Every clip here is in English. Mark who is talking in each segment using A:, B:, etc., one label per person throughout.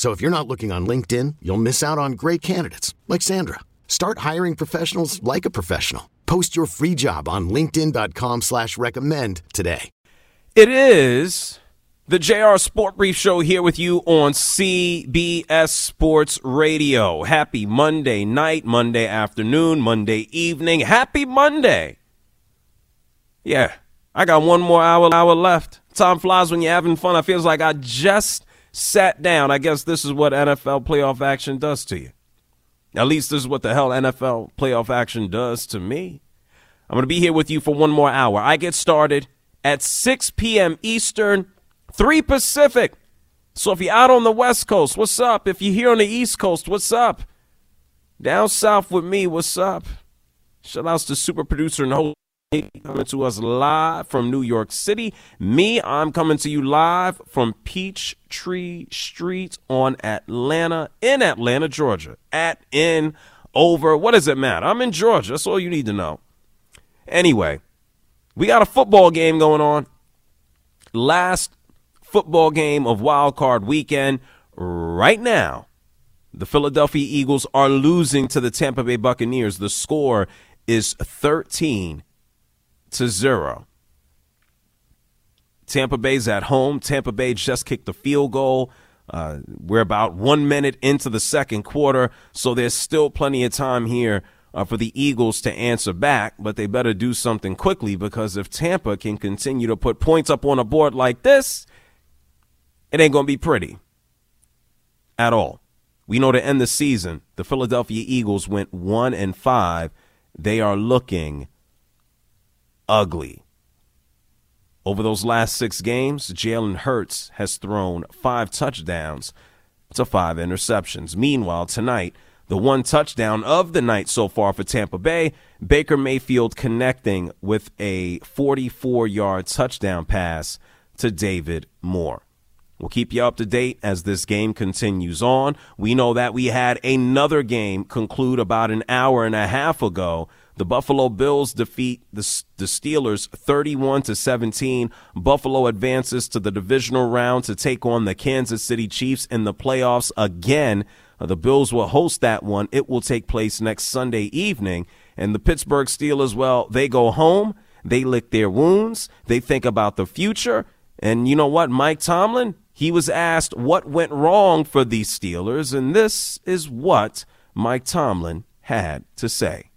A: So if you're not looking on LinkedIn, you'll miss out on great candidates like Sandra. Start hiring professionals like a professional. Post your free job on LinkedIn.com slash recommend today.
B: It is the JR Sport Brief Show here with you on CBS Sports Radio. Happy Monday night, Monday afternoon, Monday evening. Happy Monday. Yeah, I got one more hour hour left. Time flies when you're having fun. I feels like I just sat down. I guess this is what NFL playoff action does to you. At least this is what the hell NFL playoff action does to me. I'm going to be here with you for one more hour. I get started at 6 p.m. Eastern, 3 Pacific. So if you're out on the West Coast, what's up? If you're here on the East Coast, what's up? Down south with me, what's up? Shout outs to super producer and host coming to us live from New York City. Me, I'm coming to you live from Peachtree Street on Atlanta, in Atlanta, Georgia. At, in, over, what does it matter? I'm in Georgia. That's all you need to know. Anyway, we got a football game going on. Last football game of wild card weekend. Right now, the Philadelphia Eagles are losing to the Tampa Bay Buccaneers. The score is 13 to zero. Tampa Bay's at home. Tampa Bay just kicked the field goal. Uh, we're about one minute into the second quarter, so there's still plenty of time here uh, for the Eagles to answer back, but they better do something quickly because if Tampa can continue to put points up on a board like this, it ain't going to be pretty at all. We know to end the season, the Philadelphia Eagles went 1 and 5. They are looking ugly. Over those last six games, Jalen Hurts has thrown five touchdowns to five interceptions. Meanwhile, tonight, the one touchdown of the night so far for Tampa Bay, Baker Mayfield connecting with a 44 yard touchdown pass to David Moore. We'll keep you up to date as this game continues on. We know that we had another game conclude about an hour and a half ago the Buffalo Bills defeat the, the Steelers 31 to 17. Buffalo advances to the divisional round to take on the Kansas City Chiefs in the playoffs again. Uh, the Bills will host that one. It will take place next Sunday evening. And the Pittsburgh Steelers, well, they go home. They lick their wounds. They think about the future. And you know what? Mike Tomlin, he was asked what went wrong for these Steelers. And this is what Mike Tomlin had to say.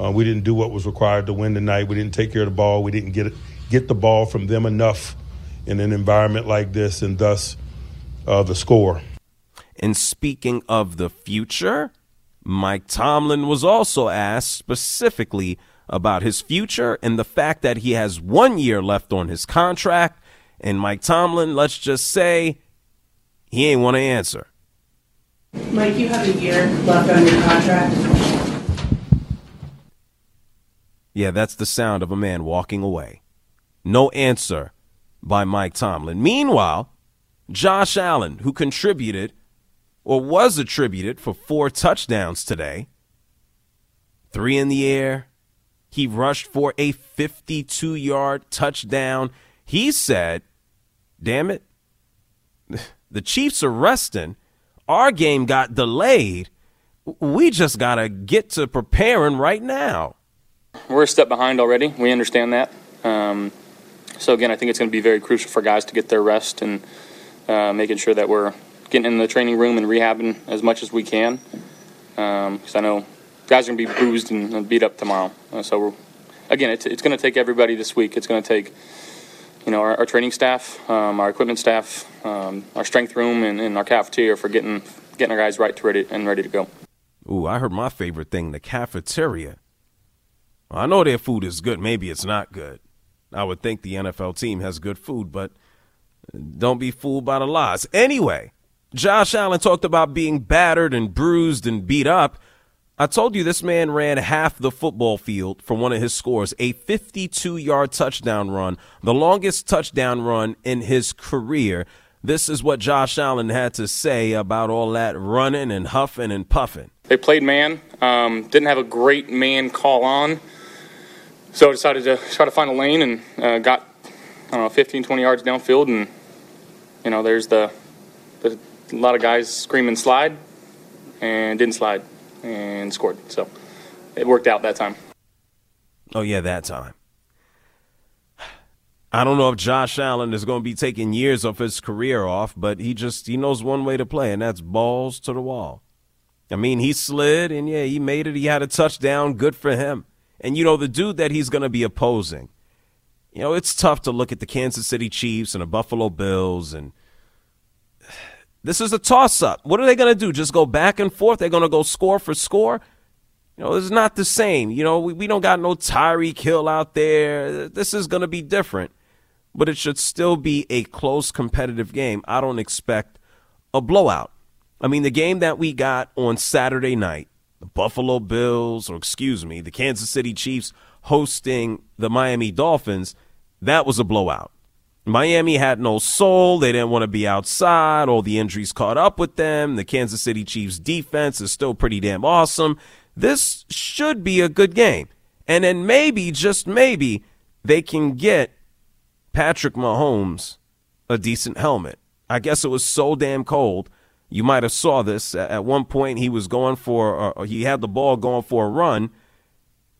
C: Uh, we didn't do what was required to win tonight. We didn't take care of the ball. We didn't get it, get the ball from them enough in an environment like this, and thus uh, the score.
B: And speaking of the future, Mike Tomlin was also asked specifically about his future and the fact that he has one year left on his contract. And Mike Tomlin, let's just say, he ain't want to answer.
D: Mike, you have a year left on your contract.
B: Yeah, that's the sound of a man walking away. No answer by Mike Tomlin. Meanwhile, Josh Allen, who contributed or was attributed for four touchdowns today, three in the air, he rushed for a 52 yard touchdown. He said, Damn it, the Chiefs are resting. Our game got delayed. We just got to get to preparing right now
E: we're a step behind already. We understand that. Um, so again, I think it's going to be very crucial for guys to get their rest and uh, making sure that we're getting in the training room and rehabbing as much as we can. because um, I know guys are going to be bruised and beat up tomorrow. Uh, so again, it's, it's going to take everybody this week. It's going to take you know our, our training staff, um, our equipment staff, um, our strength room, and, and, our cafeteria for getting getting our guys right to ready and ready to go.
B: Ooh, I heard my favorite thing: the cafeteria. I know their food is good. Maybe it's not good. I would think the NFL team has good food, but don't be fooled by the lies. Anyway, Josh Allen talked about being battered and bruised and beat up. I told you this man ran half the football field for one of his scores, a 52 yard touchdown run, the longest touchdown run in his career. This is what Josh Allen had to say about all that running and huffing and puffing.
E: They played man, um, didn't have a great man call on, so I decided to try to find a lane and uh, got, I don't know, 15, 20 yards downfield, and, you know, there's the, the a lot of guys screaming slide and didn't slide and scored. So it worked out that time.
B: Oh, yeah, that time. I don't know if Josh Allen is going to be taking years of his career off, but he just he knows one way to play, and that's balls to the wall. I mean, he slid, and yeah, he made it. He had a touchdown. Good for him. And you know, the dude that he's going to be opposing, you know, it's tough to look at the Kansas City Chiefs and the Buffalo Bills and this is a toss up. What are they going to do? Just go back and forth? They're going to go score for score? You know, it's not the same. You know, we, we don't got no Tyreek Hill out there. This is going to be different, but it should still be a close competitive game. I don't expect a blowout. I mean, the game that we got on Saturday night, the Buffalo Bills, or excuse me, the Kansas City Chiefs hosting the Miami Dolphins, that was a blowout. Miami had no soul. They didn't want to be outside. All the injuries caught up with them. The Kansas City Chiefs defense is still pretty damn awesome. This should be a good game. And then maybe, just maybe, they can get Patrick Mahomes a decent helmet. I guess it was so damn cold. You might have saw this at one point. He was going for, he had the ball going for a run,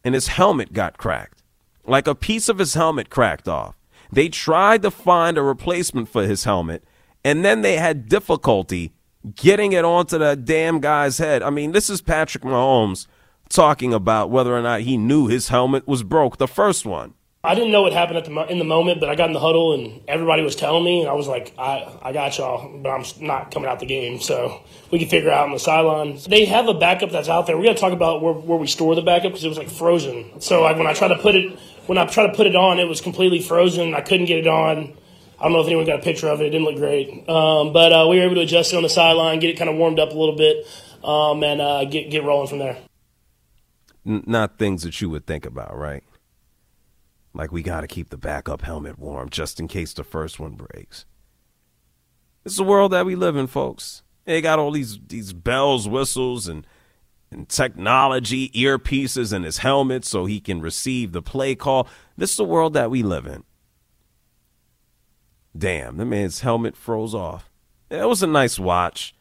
B: and his helmet got cracked, like a piece of his helmet cracked off. They tried to find a replacement for his helmet, and then they had difficulty getting it onto the damn guy's head. I mean, this is Patrick Mahomes talking about whether or not he knew his helmet was broke, the first one.
F: I didn't know what happened at the in the moment, but I got in the huddle and everybody was telling me, and I was like, I, I got y'all, but I'm not coming out the game, so we can figure out on the sidelines. They have a backup that's out there. We got to talk about where, where we store the backup because it was like frozen. So like when I try to put it when I tried to put it on, it was completely frozen. I couldn't get it on. I don't know if anyone got a picture of it. It didn't look great, um, but uh, we were able to adjust it on the sideline, get it kind of warmed up a little bit, um, and uh, get get rolling from there.
B: Not things that you would think about, right? Like we got to keep the backup helmet warm just in case the first one breaks. It's the world that we live in, folks. They got all these these bells, whistles, and and technology, earpieces in his helmet so he can receive the play call. This is the world that we live in. Damn, the man's helmet froze off. It was a nice watch.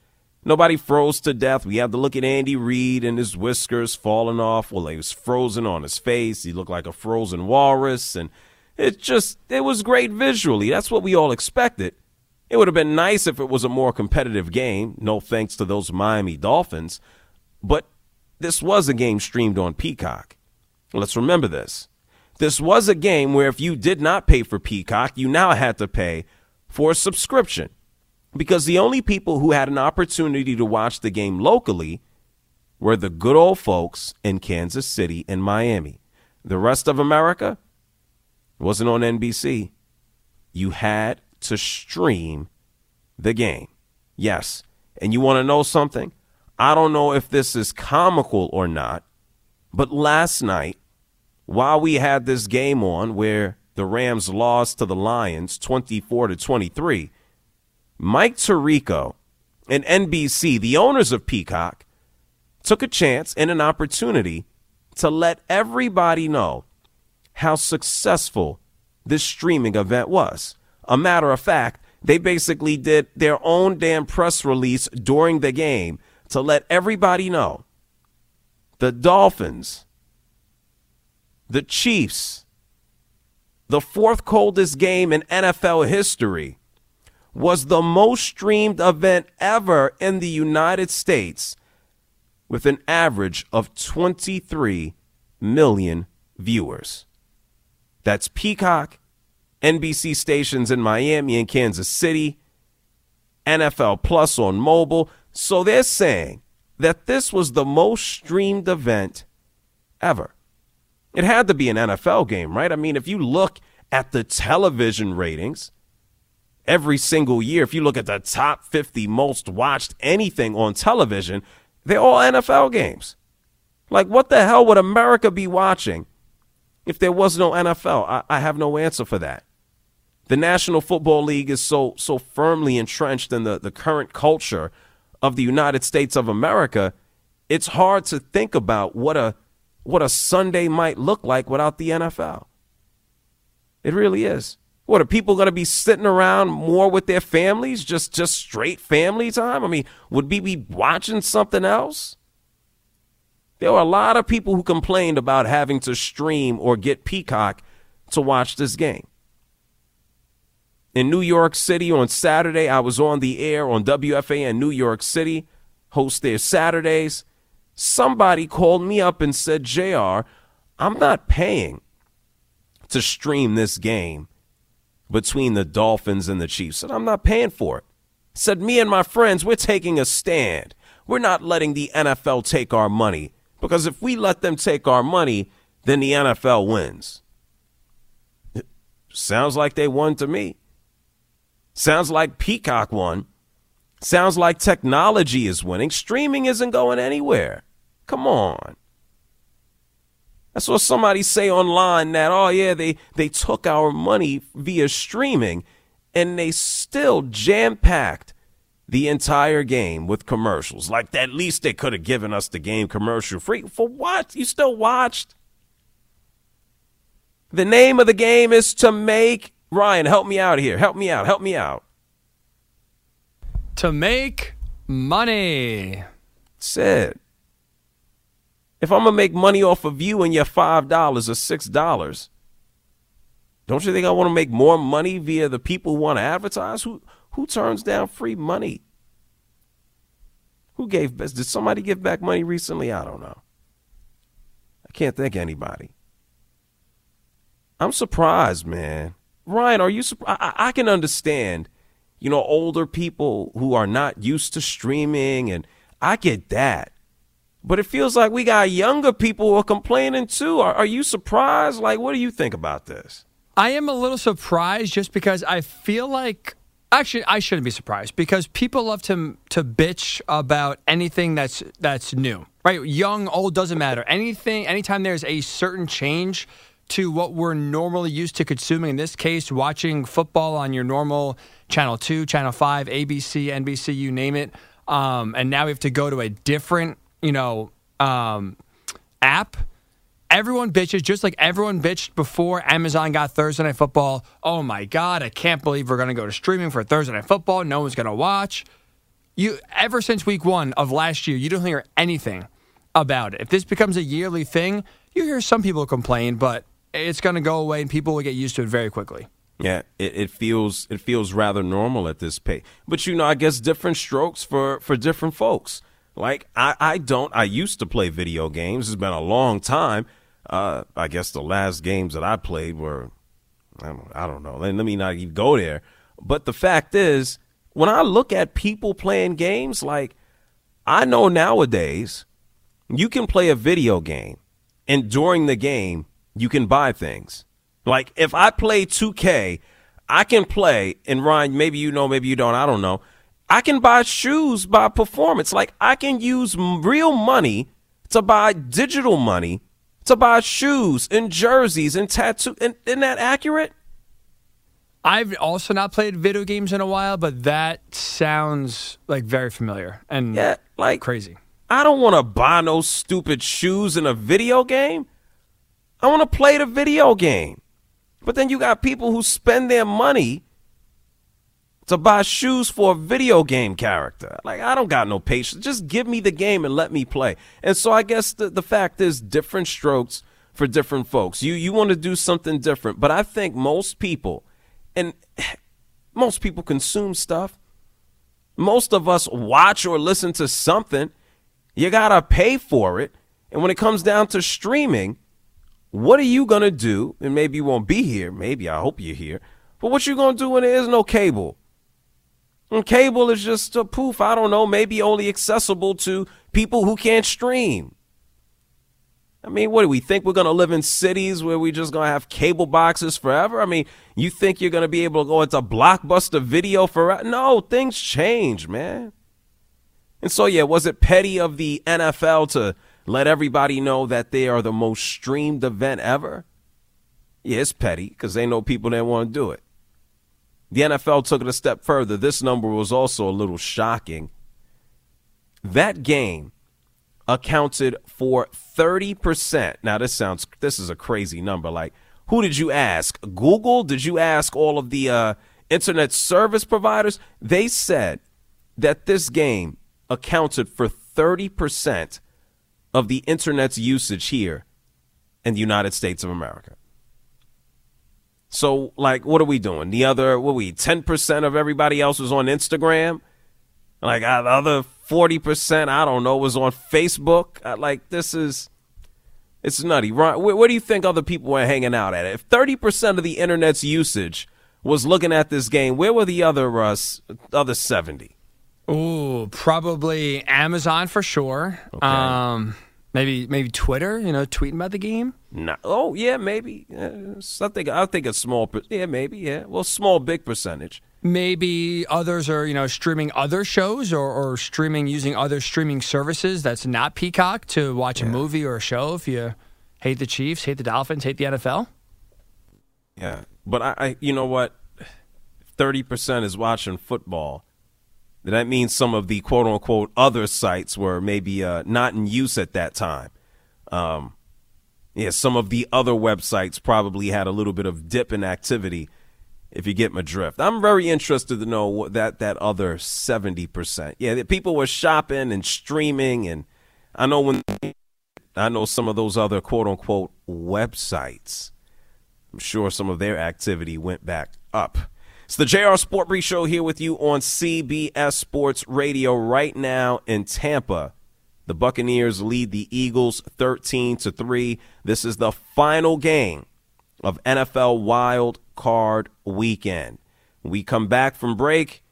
B: Nobody froze to death. We had to look at Andy Reid and his whiskers falling off. Well, he was frozen on his face. He looked like a frozen walrus. And it just, it was great visually. That's what we all expected. It would have been nice if it was a more competitive game. No thanks to those Miami Dolphins. But this was a game streamed on Peacock. Let's remember this. This was a game where if you did not pay for Peacock, you now had to pay for a subscription. Because the only people who had an opportunity to watch the game locally were the good old folks in Kansas City and Miami. The rest of America wasn't on NBC. You had to stream the game. Yes. And you want to know something? I don't know if this is comical or not, but last night, while we had this game on where the Rams lost to the Lions 24 to 23, Mike Tirico and NBC, the owners of Peacock, took a chance and an opportunity to let everybody know how successful this streaming event was. A matter of fact, they basically did their own damn press release during the game to let everybody know the Dolphins, the Chiefs, the fourth coldest game in NFL history, was the most streamed event ever in the United States. with an average of 23 million viewers. That's Peacock, NBC stations in Miami and Kansas City, NFL Plus on mobile. So they're saying that this was the most streamed event ever. It had to be an NFL game, right? I mean, if you look at the television ratings every single year, if you look at the top 50 most watched anything on television, they're all NFL games. Like, what the hell would America be watching if there was no NFL? I, I have no answer for that. The National Football League is so so firmly entrenched in the, the current culture of the United States of America, it's hard to think about what a what a Sunday might look like without the NFL. It really is. What are people going to be sitting around more with their families, just just straight family time? I mean, would we be watching something else? There were a lot of people who complained about having to stream or get Peacock to watch this game. In New York City on Saturday, I was on the air on WFAN New York City, host their Saturdays. Somebody called me up and said, JR, I'm not paying to stream this game between the Dolphins and the Chiefs. Said, I'm not paying for it. Said, me and my friends, we're taking a stand. We're not letting the NFL take our money because if we let them take our money, then the NFL wins. sounds like they won to me. Sounds like Peacock won. Sounds like technology is winning. Streaming isn't going anywhere. Come on. I saw somebody say online that, oh, yeah, they, they took our money via streaming and they still jam packed the entire game with commercials. Like, at least they could have given us the game commercial free. For what? You still watched? The name of the game is to make. Ryan, help me out here. Help me out. Help me out.
G: To make money.
B: Said if I'm gonna make money off of you and your five dollars or six dollars, don't you think I want to make more money via the people who want to advertise? Who who turns down free money? Who gave best? did somebody give back money recently? I don't know. I can't think anybody. I'm surprised, man. Ryan, are you surprised? I, I can understand, you know, older people who are not used to streaming, and I get that. But it feels like we got younger people who are complaining too. Are, are, you surprised? Like, what do you think about this?
G: I am a little surprised just because I feel like. Actually, I shouldn't be surprised because people love to to bitch about anything that's that's new, right? Young, old doesn't matter. Anything, anytime there's a certain change to what we're normally used to consuming. In this case, watching football on your normal channel two, channel five, ABC, NBC, you name it. Um, and now we have to go to a different you know, um, app, everyone bitches just like everyone bitched before Amazon got Thursday Night Football. Oh my God, I can't believe we're going to go to streaming for Thursday Night Football. No one's going to watch. You ever since week one of last year, you don't hear anything about it. If this becomes a yearly thing, you hear some people complain, but it's going to go away and people will get used to it very quickly.
B: Yeah, it, it feels it feels rather normal at this pace. But you know, I guess different strokes for for different folks. Like I, I don't. I used to play video games. It's been a long time. Uh, I guess the last games that I played were, I don't, I don't know. Let, let me not even go there. But the fact is, when I look at people playing games, like I know nowadays, you can play a video game, and during the game, you can buy things. Like if I play 2K, I can play, and Ryan, maybe you know, maybe you don't, I don't know. I can buy shoes by performance. Like I can use real money to buy digital money to buy shoes and jerseys and tattoos. And, isn't that accurate?
G: I've also not played video games in a while, but that sounds like very familiar and yeah, like crazy.
B: I don't want to buy no stupid shoes in a video game. I want to play the video game. But then you got people who spend their money to buy shoes for a video game character. Like, I don't got no patience. Just give me the game and let me play. And so I guess the, the fact is different strokes for different folks. You, you want to do something different. But I think most people, and most people consume stuff. Most of us watch or listen to something. You got to pay for it. And when it comes down to streaming, what are you going to do? And maybe you won't be here. Maybe I hope you're here. But what you going to do when there is no cable? And cable is just a poof. I don't know. Maybe only accessible to people who can't stream. I mean, what do we think we're going to live in cities where we just going to have cable boxes forever? I mean, you think you're going to be able to go into blockbuster video forever? No, things change, man. And so, yeah, was it petty of the NFL to let everybody know that they are the most streamed event ever? Yeah, it's petty because they know people that want to do it. The NFL took it a step further. This number was also a little shocking. That game accounted for 30%. Now this sounds this is a crazy number. Like who did you ask? Google? Did you ask all of the uh, internet service providers? They said that this game accounted for 30% of the internet's usage here in the United States of America. So, like, what are we doing? The other, what we, 10% of everybody else was on Instagram? Like, the other 40%, I don't know, was on Facebook. Like, this is, it's nutty. Where, where do you think other people were hanging out at? If 30% of the internet's usage was looking at this game, where were the other, uh, other 70?
G: Ooh, probably Amazon for sure. Okay. Um, maybe maybe Twitter. You know, tweeting about the game.
B: No. Oh yeah, maybe. Uh, I think I think a small. Yeah, maybe. Yeah. Well, small, big percentage.
G: Maybe others are you know streaming other shows or, or streaming using other streaming services that's not Peacock to watch yeah. a movie or a show. If you hate the Chiefs, hate the Dolphins, hate the NFL.
B: Yeah, but I, I you know what, thirty percent is watching football that means some of the quote unquote other sites were maybe uh, not in use at that time. Um, yeah, some of the other websites probably had a little bit of dip in activity. If you get my drift, I'm very interested to know what that that other seventy percent. Yeah, people were shopping and streaming, and I know when I know some of those other quote unquote websites. I'm sure some of their activity went back up. It's the JR Sport Brief Show here with you on CBS Sports Radio right now in Tampa. The Buccaneers lead the Eagles 13 to 3. This is the final game of NFL Wild Card Weekend. When we come back from break,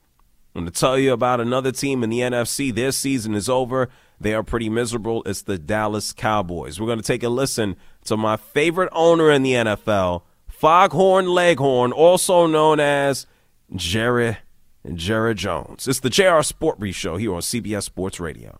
B: I'm going to tell you about another team in the NFC. Their season is over. They are pretty miserable. It's the Dallas Cowboys. We're going to take a listen to my favorite owner in the NFL, Foghorn Leghorn, also known as Jerry Jerry Jones. It's the JR Sport Brief Show here on CBS Sports Radio.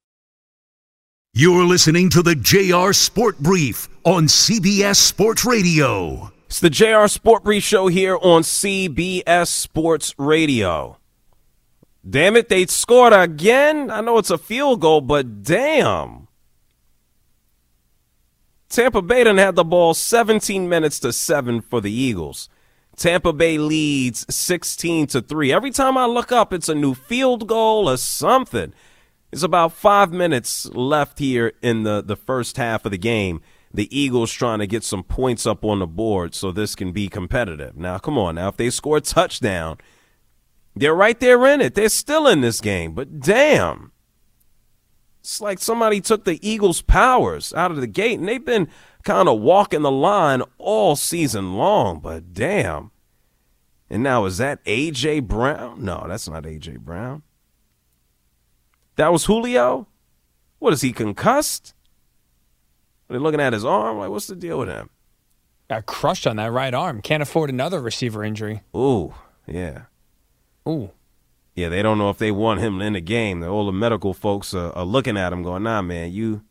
H: You're listening to the JR Sport Brief on CBS Sports Radio.
B: It's the JR Sport Brief show here on CBS Sports Radio. Damn it, they scored again. I know it's a field goal, but damn. Tampa Bay done had the ball 17 minutes to 7 for the Eagles. Tampa Bay leads 16 to 3. Every time I look up, it's a new field goal or something. It's about five minutes left here in the, the first half of the game. the Eagles trying to get some points up on the board so this can be competitive. Now, come on. Now, if they score a touchdown, they're right there in it. They're still in this game. But damn. It's like somebody took the Eagles' powers out of the gate, and they've been kind of walking the line all season long. But damn. And now, is that A.J. Brown? No, that's not A.J. Brown. That was Julio? What is he concussed? Are they looking at his arm? Like, what's the deal with him?
G: Got crushed on that right arm. Can't afford another receiver injury.
B: Ooh, yeah.
G: Ooh.
B: Yeah, they don't know if they want him in the game. The all the medical folks are, are looking at him going, nah, man, you.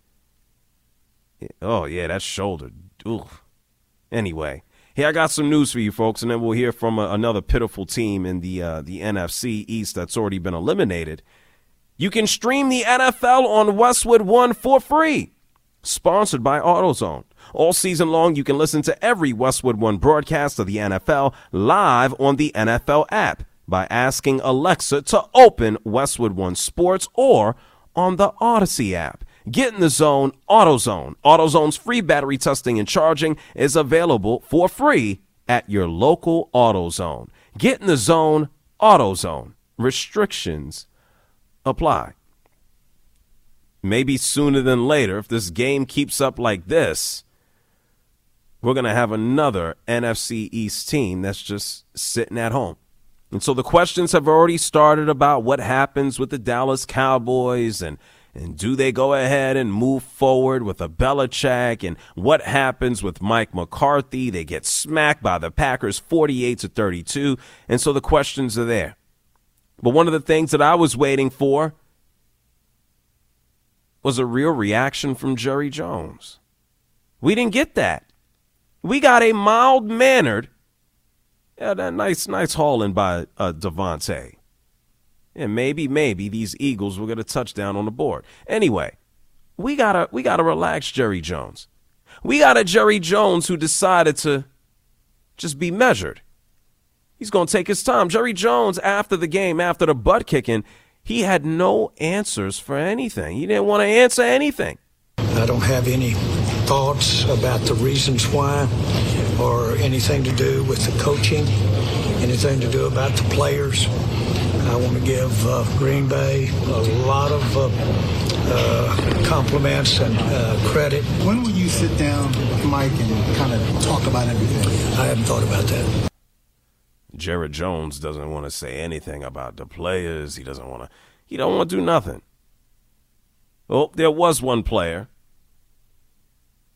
B: Oh, yeah, that shoulder. Ooh. Anyway, hey, I got some news for you folks, and then we'll hear from a, another pitiful team in the uh, the NFC East that's already been eliminated. You can stream the NFL on Westwood One for free. Sponsored by AutoZone. All season long, you can listen to every Westwood One broadcast of the NFL live on the NFL app by asking Alexa to open Westwood One Sports or on the Audacy app. Get in the zone, AutoZone. AutoZone's free battery testing and charging is available for free at your local AutoZone. Get in the zone, AutoZone. Restrictions apply. Maybe sooner than later, if this game keeps up like this, we're going to have another NFC East team that's just sitting at home. And so the questions have already started about what happens with the Dallas Cowboys and and do they go ahead and move forward with a Belichick? And what happens with Mike McCarthy? They get smacked by the Packers 48 to 32. And so the questions are there. But one of the things that I was waiting for was a real reaction from Jerry Jones. We didn't get that. We got a mild mannered, yeah, that nice, nice hauling by uh, DeVonta. And maybe, maybe these Eagles will get a touchdown on the board. Anyway, we gotta, we gotta relax Jerry Jones. We got a Jerry Jones who decided to just be measured. He's going to take his time. Jerry Jones, after the game, after the butt kicking, he had no answers for anything. He didn't want to answer anything.
I: I don't have any thoughts about the reasons why or anything to do with the coaching, anything to do about the players. I want to give uh, Green Bay a lot of uh, uh, compliments and uh, credit.
J: When will you sit down with Mike and kind of talk about everything?
I: I haven't thought about that.
B: Jerry Jones doesn't want to say anything about the players. He doesn't want to. He don't want to do nothing. Well, there was one player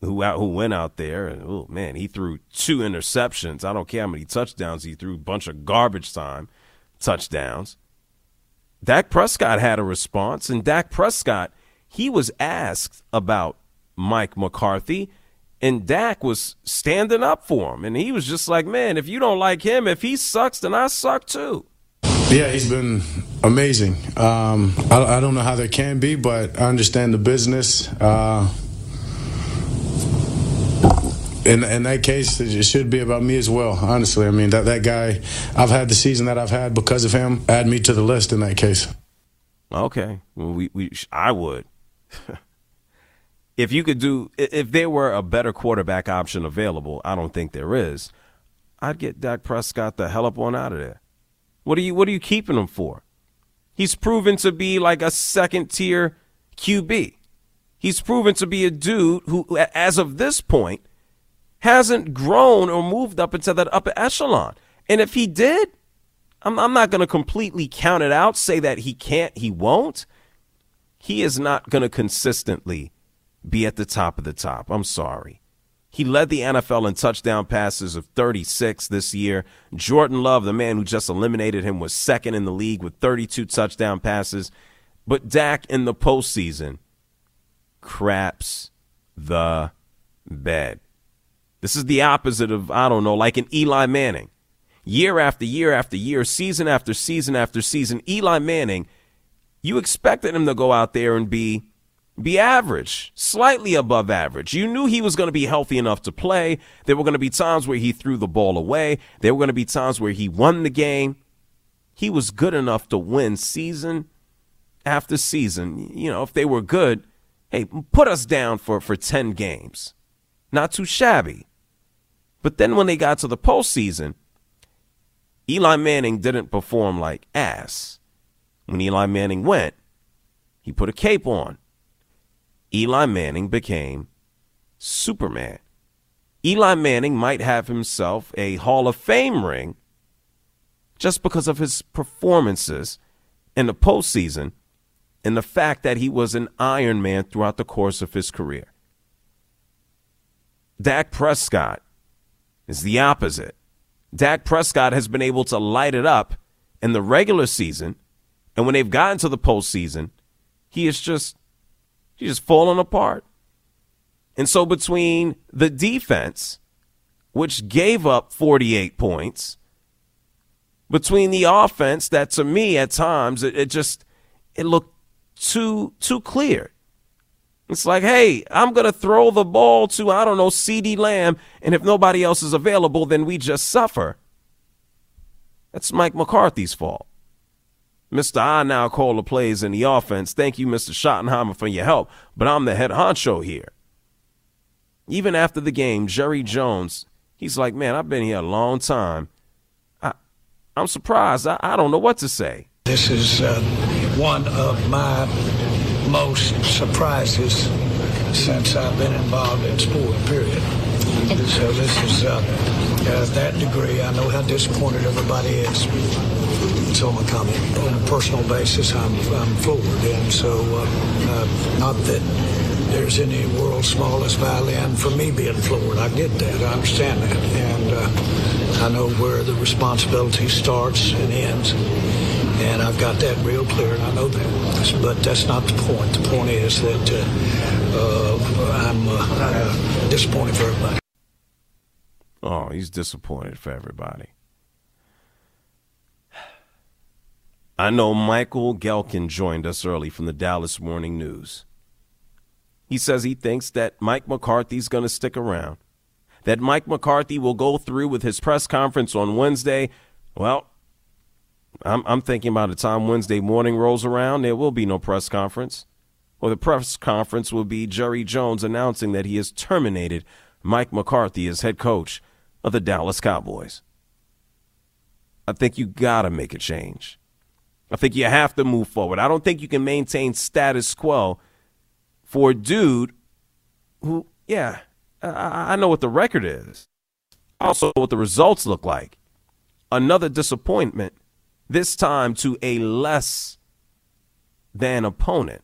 B: who out who went out there and oh man, he threw two interceptions. I don't care how many touchdowns he threw, bunch of garbage time touchdowns. Dak Prescott had a response, and Dak Prescott he was asked about Mike McCarthy and Dak was standing up for him. And he was just like, man, if you don't like him, if he sucks, then I suck too.
K: Yeah, he's been amazing. Um, I, I, don't know how there can be, but I understand the business. Uh, in, in that case, it should be about me as well. Honestly, I mean that that guy, I've had the season that I've had because of him. Add me to the list in that case.
B: Okay, well, we we I would. if you could do if there were a better quarterback option available, I don't think there is. I'd get Dak Prescott the hell up on out of there. What are you what are you keeping him for? He's proven to be like a second tier QB. He's proven to be a dude who as of this point hasn't grown or moved up into that upper echelon. And if he did, I'm, I'm not going to completely count it out, say that he can't, he won't. He is not going to consistently be at the top of the top. I'm sorry. He led the NFL in touchdown passes of 36 this year. Jordan Love, the man who just eliminated him, was second in the league with 32 touchdown passes. But Dak in the postseason craps the bed. This is the opposite of, I don't know, like an Eli Manning. Year after year after year, season after season after season, Eli Manning, you expected him to go out there and be be average, slightly above average. You knew he was going to be healthy enough to play. There were going to be times where he threw the ball away. There were going to be times where he won the game. He was good enough to win season after season. You know, if they were good, hey, put us down for, for 10 games. not too shabby. But then when they got to the postseason, Eli Manning didn't perform like ass. When Eli Manning went, he put a cape on. Eli Manning became Superman. Eli Manning might have himself a Hall of Fame ring just because of his performances in the postseason and the fact that he was an Iron Man throughout the course of his career. Dak Prescott is the opposite. Dak Prescott has been able to light it up in the regular season, and when they've gotten to the postseason, he is just he's just falling apart. And so between the defense, which gave up 48 points, between the offense that to me at times it, it just it looked too too clear. It's like, hey, I'm gonna throw the ball to I don't know CeeDee Lamb, and if nobody else is available, then we just suffer. That's Mike McCarthy's fault. Mr. I now call the plays in the offense. Thank you, Mr. Schottenheimer, for your help, but I'm the head honcho here. Even after the game, Jerry Jones, he's like, man, I've been here a long time. I, I'm surprised. I, I don't know what to say.
I: This is uh, one of my most surprises since I've been involved in sport, period. So this is uh, uh, that degree. I know how disappointed everybody is. So I'm a comment. On a personal basis, I'm, I'm floored. And so, uh, uh, not that there's any world's smallest violin for me being floored. I get that. I understand that. And uh, I know where the responsibility starts and ends. And I've got that real clear, and I know that. But that's not the point. The point is that uh, uh, I'm uh, disappointed for everybody.
B: Oh, he's disappointed for everybody. I know Michael Gehlken joined us early from the Dallas Morning News. He says he thinks that Mike McCarthy's going to stick around, that Mike McCarthy will go through with his press conference on Wednesday. Well, I'm, I'm thinking by the time Wednesday morning rolls around, there will be no press conference. Or the press conference will be Jerry Jones announcing that he has terminated Mike McCarthy as head coach of the Dallas Cowboys. I think you got to make a change. I think you have to move forward. I don't think you can maintain status quo for a dude who, yeah, I, I know what the record is. Also, what the results look like. Another disappointment, this time to a less than opponent.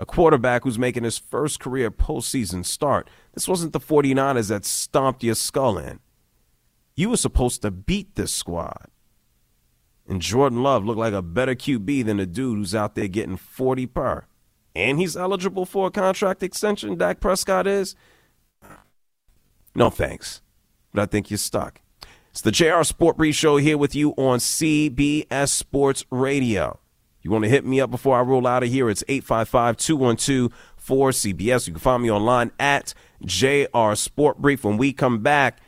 B: A quarterback who's making his first career postseason start. This wasn't the 49ers that stomped your skull in. You were supposed to beat this squad. And Jordan Love looked like a better QB than the dude who's out there getting 40 per. And he's eligible for a contract extension, Dak Prescott is. No thanks. But I think you're stuck. It's the JR Sport Brief Show here with you on CBS Sports Radio. You want to hit me up before I roll out of here? It's 855 212 4CBS. You can find me online at JR Sport Brief. When we come back,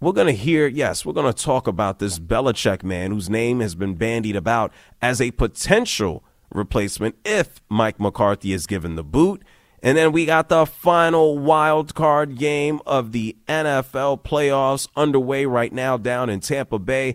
B: we're going to hear, yes, we're going to talk about this Belichick man whose name has been bandied about as a potential replacement if Mike McCarthy is given the boot. And then we got the final wild card game of the NFL playoffs underway right now down in Tampa Bay.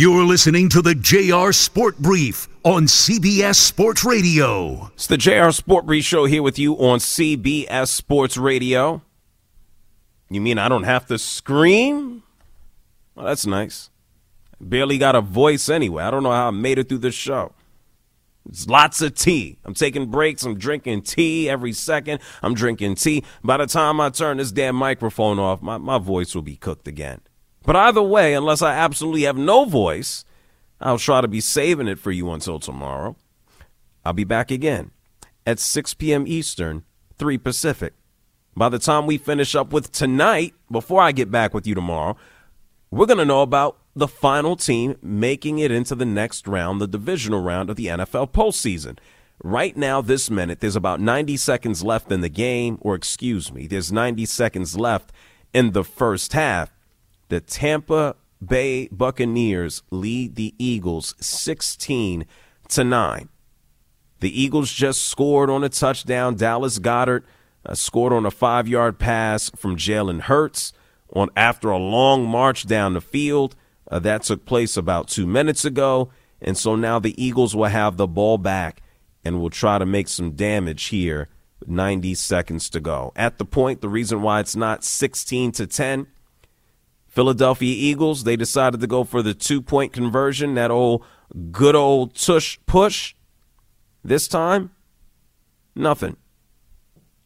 H: You're listening to the JR Sport Brief on CBS Sports Radio.
B: It's the JR Sport Brief Show here with you on CBS Sports Radio. You mean I don't have to scream? Well, that's nice. Barely got a voice anyway. I don't know how I made it through the show. It's lots of tea. I'm taking breaks. I'm drinking tea every second. I'm drinking tea. By the time I turn this damn microphone off, my, my voice will be cooked again. But either way, unless I absolutely have no voice, I'll try to be saving it for you until tomorrow. I'll be back again at 6 p.m. Eastern, 3 Pacific. By the time we finish up with tonight, before I get back with you tomorrow, we're going to know about the final team making it into the next round, the divisional round of the NFL postseason. Right now, this minute, there's about 90 seconds left in the game, or excuse me, there's 90 seconds left in the first half the Tampa Bay Buccaneers lead the Eagles 16 to 9. The Eagles just scored on a touchdown. Dallas Goedert uh, scored on a 5-yard pass from Jalen Hurts on after a long march down the field. Uh, that took place about 2 minutes ago, and so now the Eagles will have the ball back and will try to make some damage here. 90 seconds to go. At the point, the reason why it's not 16 to 10 Philadelphia Eagles, they decided to go for the two point conversion, that old good old tush push. This time, nothing.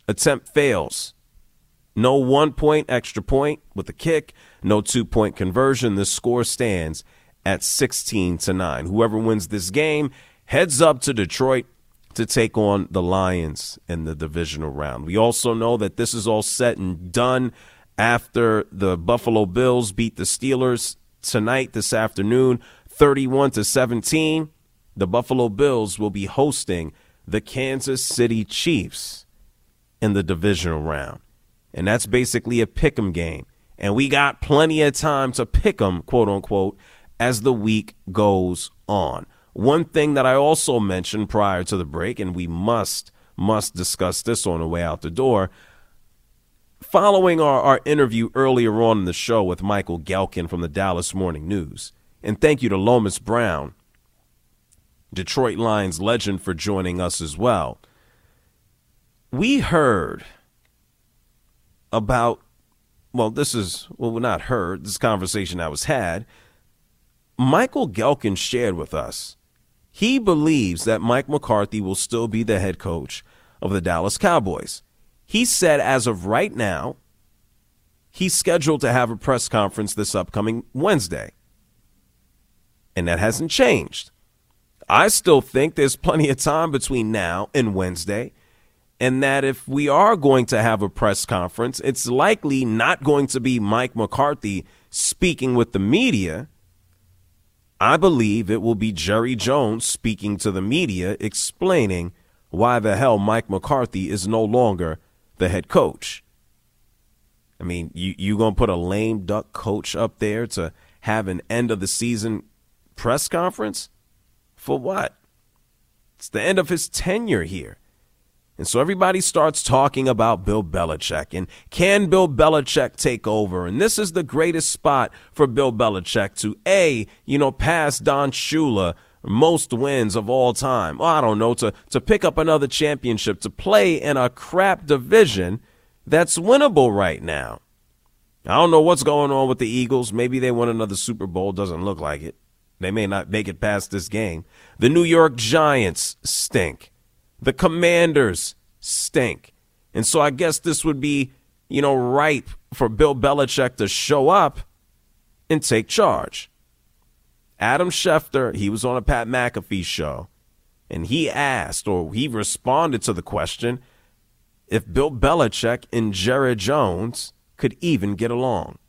B: Attempt fails. No one point extra point with the kick, no two point conversion. The score stands at 16 to 9. Whoever wins this game heads up to Detroit to take on the Lions in the divisional round. We also know that this is all set and done after the Buffalo Bills beat the Steelers tonight this afternoon 31 to 17 the Buffalo Bills will be hosting the Kansas City Chiefs in the divisional round. And that's basically a pick 'em game. And we got plenty of time to pick 'em quote unquote as the week goes on. One thing that I also mentioned prior to the break and we must must discuss this on the way out the door Following our, our interview earlier on in the show with Michael Gehlken from the Dallas Morning News, and thank you to Lomas Brown, Detroit Lions legend, for joining us as well. We heard about, well, this is, well, we're not heard, this conversation that was had. Michael Gehlken shared with us he believes that Mike McCarthy will still be the head coach of the Dallas Cowboys. He said, as of right now, he's scheduled to have a press conference this upcoming Wednesday. And that hasn't changed. I still think there's plenty of time between now and Wednesday. And that if we are going to have a press conference, it's likely not going to be Mike McCarthy speaking with the media. I believe it will be Jerry Jones speaking to the media, explaining why the hell Mike McCarthy is no longer the head coach. I mean, you you gonna put a lame duck coach up there to have an end of the season press conference for what? It's the end of his tenure here. And so everybody starts talking about Bill Belichick and can Bill Belichick take over? And this is the greatest spot for Bill Belichick to A, you know, pass Don Shula most wins of all time. Well, I don't know, to, to pick up another championship, to play in a crap division that's winnable right now. I don't know what's going on with the Eagles. Maybe they won another Super Bowl. Doesn't look like it. They may not make it past this game. The New York Giants stink. The Commanders stink. And so I guess this would be, you know, ripe for Bill Belichick to show up and take charge. Adam Schefter, he was on a Pat McAfee show, and he asked or he responded to the question if Bill Belichick and Jerry Jones could even get along.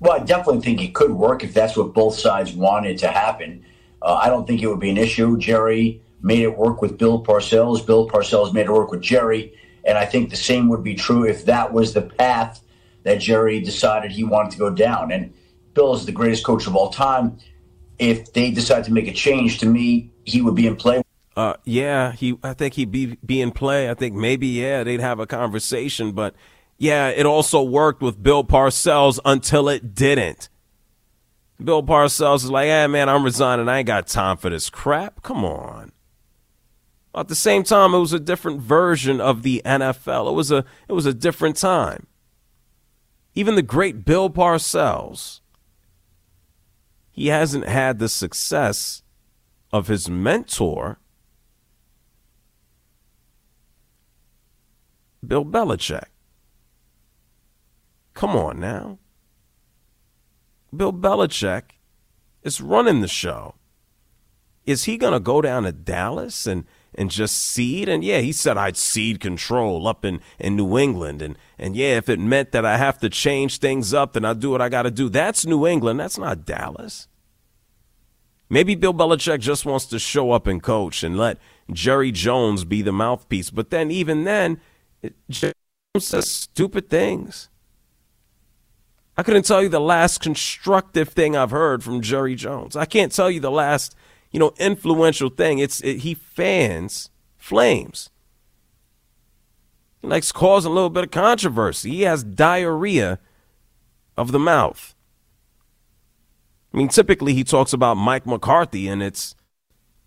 L: Well, I definitely think it could work if that's what both sides wanted to happen. Uh, I don't think it would be an issue. Jerry made it work with Bill Parcells. Bill Parcells made it work with Jerry. And I think the same would be true if that was the path that Jerry decided he wanted to go down. And Bill is the greatest coach of all time if they decide to make a change, to me, he would be in play.
B: Uh, yeah, he. I think he'd be be in play. I think maybe yeah, they'd have a conversation. But yeah, it also worked with Bill Parcells until it didn't. Bill Parcells is like, "Hey, man, I'm resigning. I ain't got time for this crap. Come on." At the same time, it was a different version of the NFL. It was a it was a different time. Even the great Bill Parcells, he hasn't had the success of his mentor, Bill Belichick. Come on now. Bill Belichick is running the show. Is he going to go down to Dallas and and just cede. And yeah, he said I'd cede control up in, in New England. And, and yeah, if it meant that I have to change things up, then I'll do what I got to do. That's New England. That's not Dallas. Maybe Bill Belichick just wants to show up and coach and let Jerry Jones be the mouthpiece. But then, even then, it, Jones says stupid things. I couldn't tell you the last constructive thing I've heard from Jerry Jones. I can't tell you the last you know, influential thing. It's it, he fans flames. He likes causing a little bit of controversy. He has diarrhea of the mouth. I mean, typically he talks about Mike McCarthy, and it's,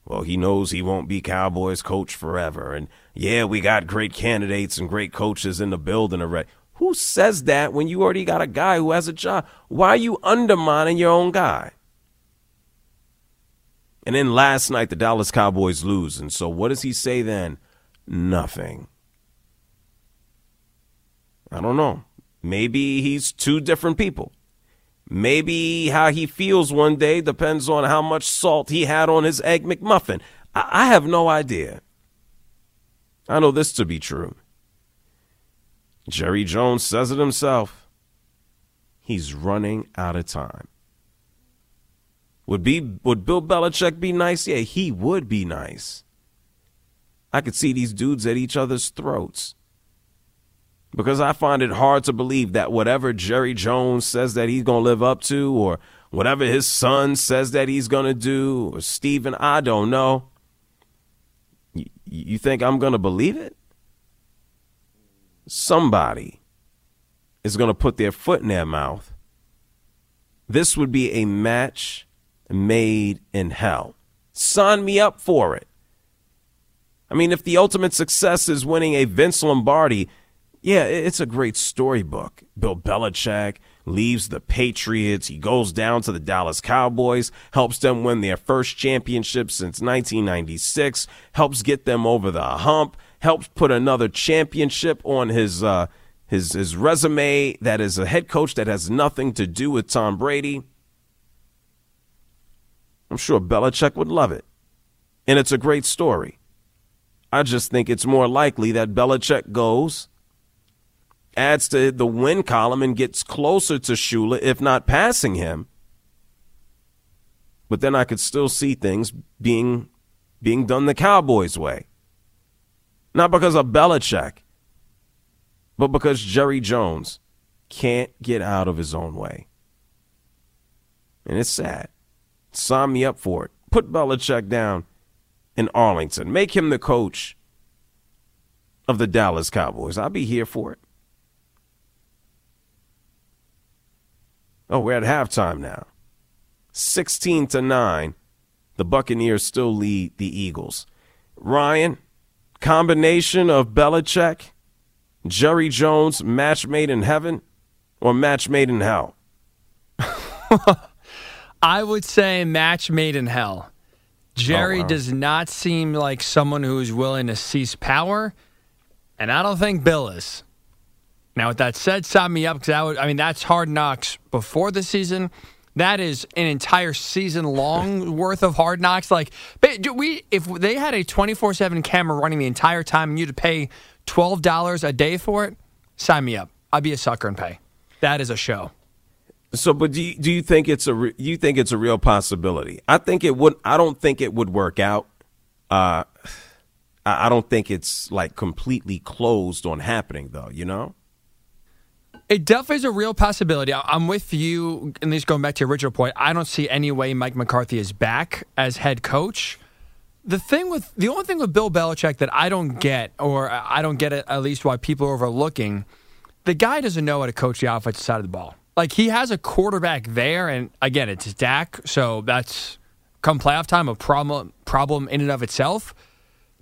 B: well, he knows he won't be Cowboys coach forever. And yeah, we got great candidates and great coaches in the building already. Who says that when you already got a guy who has a job? Why are you undermining your own guy? And then last night, the Dallas Cowboys lose. And so what does he say then? Nothing. I don't know. Maybe he's two different people. Maybe how he feels one day depends on how much salt he had on his Egg McMuffin. I, I have no idea. I know this to be true. Jerry Jones says it himself. He's running out of time. Would be would Bill Belichick be nice? Yeah, he would be nice. I could see these dudes at each other's throats. Because I find it hard to believe that whatever Jerry Jones says that he's going to live up to, or whatever his son says that he's going to do, or Steven, I don't know. You, you think I'm going to believe it? Somebody is going to put their foot in their mouth. This would be a match made in hell. Sign me up for it. I mean, if the ultimate success is winning a Vince Lombardi, yeah, it's a great storybook. Bill Belichick leaves the Patriots. He goes down to the Dallas Cowboys, helps them win their first championship since 1996, helps get them over the hump, helps put another championship on his uh, his his resume. That is a head coach that has nothing to do with Tom Brady. I'm sure Belichick would love it. And it's a great story. I just think it's more likely that Belichick goes, adds to the win column, and gets closer to Shula, if not passing him. But then I could still see things being being done the Cowboys way. Not because of Belichick, but because Jerry Jones can't get out of his own way. And it's sad. Sign me up for it. Put Belichick down in Arlington. Make him the coach of the Dallas Cowboys. I'll be here for it. Oh, we're at halftime now. 16 to 9. The Buccaneers still lead the Eagles. Ryan, combination of Belichick, Jerry Jones, match made in heaven, or match made in hell?
G: I would say match made in hell. Jerry oh, wow. does not seem like someone who is willing to seize power, and I don't think Bill is. Now, with that said, sign me up because I would. I mean, that's hard knocks before the season. That is an entire season long worth of hard knocks. Like, we if they had a twenty four seven camera running the entire time, and you to pay twelve dollars a day for it, sign me up. I'd be a sucker and pay. That is a show.
B: So, but do you, do you think it's a re- you think it's a real possibility? I think it would. I don't think it would work out. Uh, I don't think it's like completely closed on happening, though. You know.
G: It definitely is a real possibility. I'm with you, at least going back to your original point. I don't see any way Mike McCarthy is back as head coach. The thing with the only thing with Bill Belichick that I don't get, or I don't get it, at least why people are overlooking, the guy doesn't know how to coach the offensive side of the ball. Like he has a quarterback there, and again, it's Dak, so that's come playoff time a problem problem in and of itself.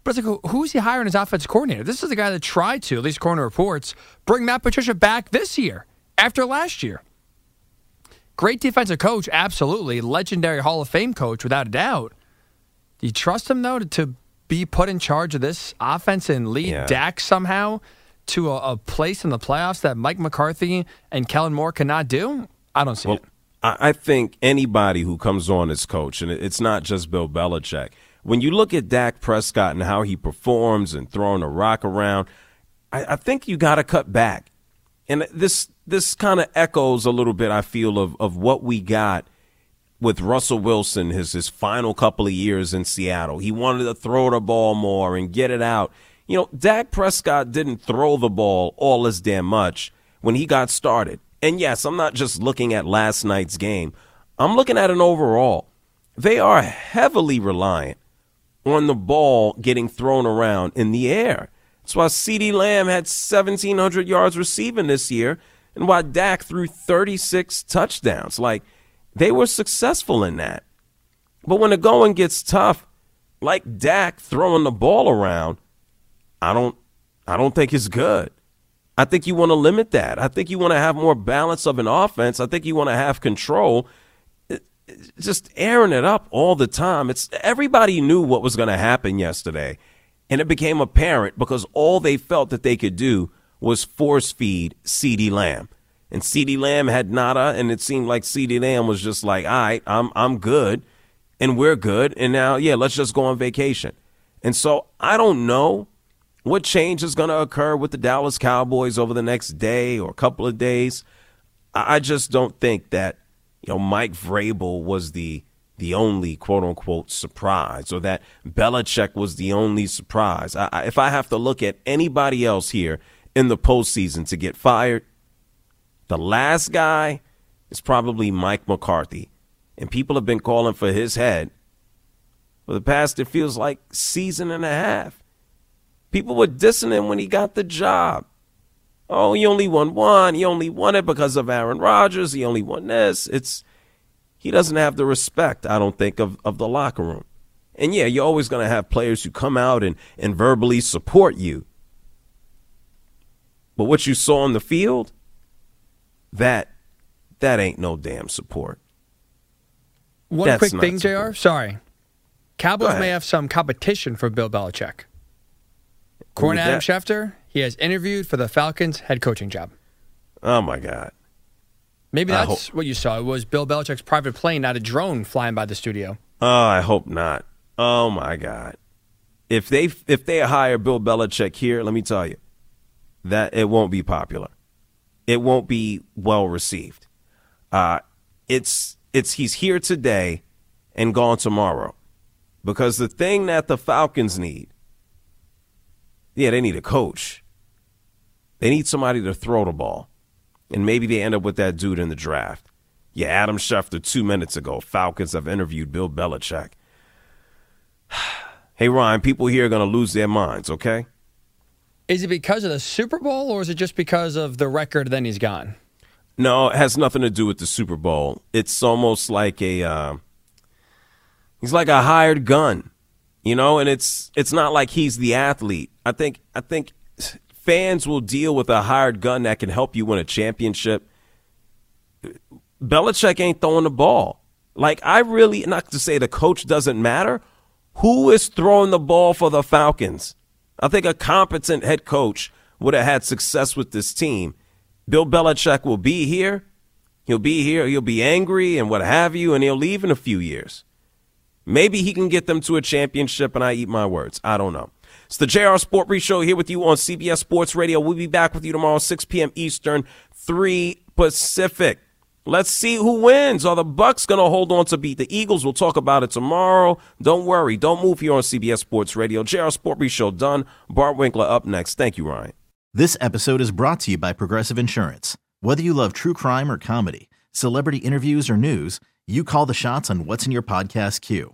G: But it's like, who's he hiring as offensive coordinator? This is the guy that tried to, at least to reports, bring Matt Patricia back this year after last year. Great defensive coach, absolutely. Legendary Hall of Fame coach, without a doubt. Do you trust him, though, to, to be put in charge of this offense and lead
B: Yeah.
G: Dak somehow to a, a place in the playoffs that Mike McCarthy and Kellen Moore cannot do? I don't see it.
B: I I think anybody who comes on as coach, and it's not just Bill Belichick, when you look at Dak Prescott and how he performs and throwing a rock around, I, I think you got to cut back. And this this kind of echoes a little bit, I feel, of, of what we got with Russell Wilson his his final couple of years in Seattle. He wanted to throw the ball more and get it out. You know, Dak Prescott didn't throw the ball all as damn much when he got started. And yes, I'm not just looking at last night's game. I'm looking at an overall. They are heavily reliant on the ball getting thrown around in the air. That's why CeeDee Lamb had 1,700 yards receiving this year, and why Dak threw 36 touchdowns. Like, they were successful in that. But when the going gets tough, like Dak throwing the ball around, I don't I don't think it's good. I think you want to limit that. I think you want to have more balance of an offense. I think you want to have control. Just airing it up all the time. It's everybody knew what was going to happen yesterday, and it became apparent because all they felt that they could do was force feed CeeDee Lamb. And CeeDee Lamb had nada, and it seemed like CeeDee Lamb was just like, all right, I'm I'm good, and we're good, and now yeah, let's just go on vacation. And so I don't know what change is going to occur with the Dallas Cowboys over the next day or a couple of days. I just don't think that you know Mike Vrabel was the the only quote unquote surprise, or that Belichick was the only surprise. I, I, if I have to look at anybody else here in the postseason to get fired, the last guy is probably Mike McCarthy, and people have been calling for his head for the past. It feels like season and a half. People were dissing him when he got the job. Oh, he only won one. He only won it because of Aaron Rodgers. He only won this. It's he doesn't have the respect, I don't think, of, of the locker room. And yeah, you're always going to have players who come out and, and verbally support you. But what you saw on the field, that that ain't no damn support.
G: One
B: That's
G: quick thing,
B: support.
G: JR. Sorry. Cowboys may have some competition for Bill Belichick.
B: Who
G: Adam
B: would
G: Schefter, he has interviewed for the Falcons head coaching job.
B: Oh my God.
G: Maybe that's what you saw. It was Bill Belichick's private plane, not a drone flying by the studio.
B: Oh, I hope not. Oh my God. If they if they hire Bill Belichick here, let me tell you, that it won't be popular. It won't be well received. Uh, it's it's he's here today and gone tomorrow, because the thing that the Falcons need, yeah, they need a coach. They need somebody to throw the ball, and maybe they end up with that dude in the draft. Yeah, Adam Schefter two minutes ago. Falcons have interviewed Bill Belichick. hey Ryan, people here are going to lose their minds. Okay.
G: Is it because of the Super Bowl or is it just because of the record then he's gone?
B: No, it has nothing to do with the Super Bowl. It's almost like a uh, he's like a hired gun, you know, and it's it's not like he's the athlete. I think I think fans will deal with a hired gun that can help you win a championship. Belichick ain't throwing the ball. Like I really not to say the coach doesn't matter. Who is throwing the ball for the Falcons? I think a competent head coach would have had success with this team. Bill Belichick will be here. He'll be here. He'll be angry and what have you, and he'll leave in a few years. Maybe he can get them to a championship, and I eat my words. I don't know. It's the JR Sport Brief Show here with you on CBS Sports Radio. We'll be back with you tomorrow, 6 p.m. Eastern, 3 Pacific. Let's see who wins. Are the Bucks going to hold on to beat the Eagles? We'll talk about it tomorrow. Don't worry. Don't move here on CBS Sports Radio. JR Sport Brief Show done. Bart Winkler up next. Thank you, Ryan.
M: This episode is brought to you by Progressive Insurance. Whether you love true crime or comedy, celebrity interviews or news, you call the shots on what's in your podcast queue.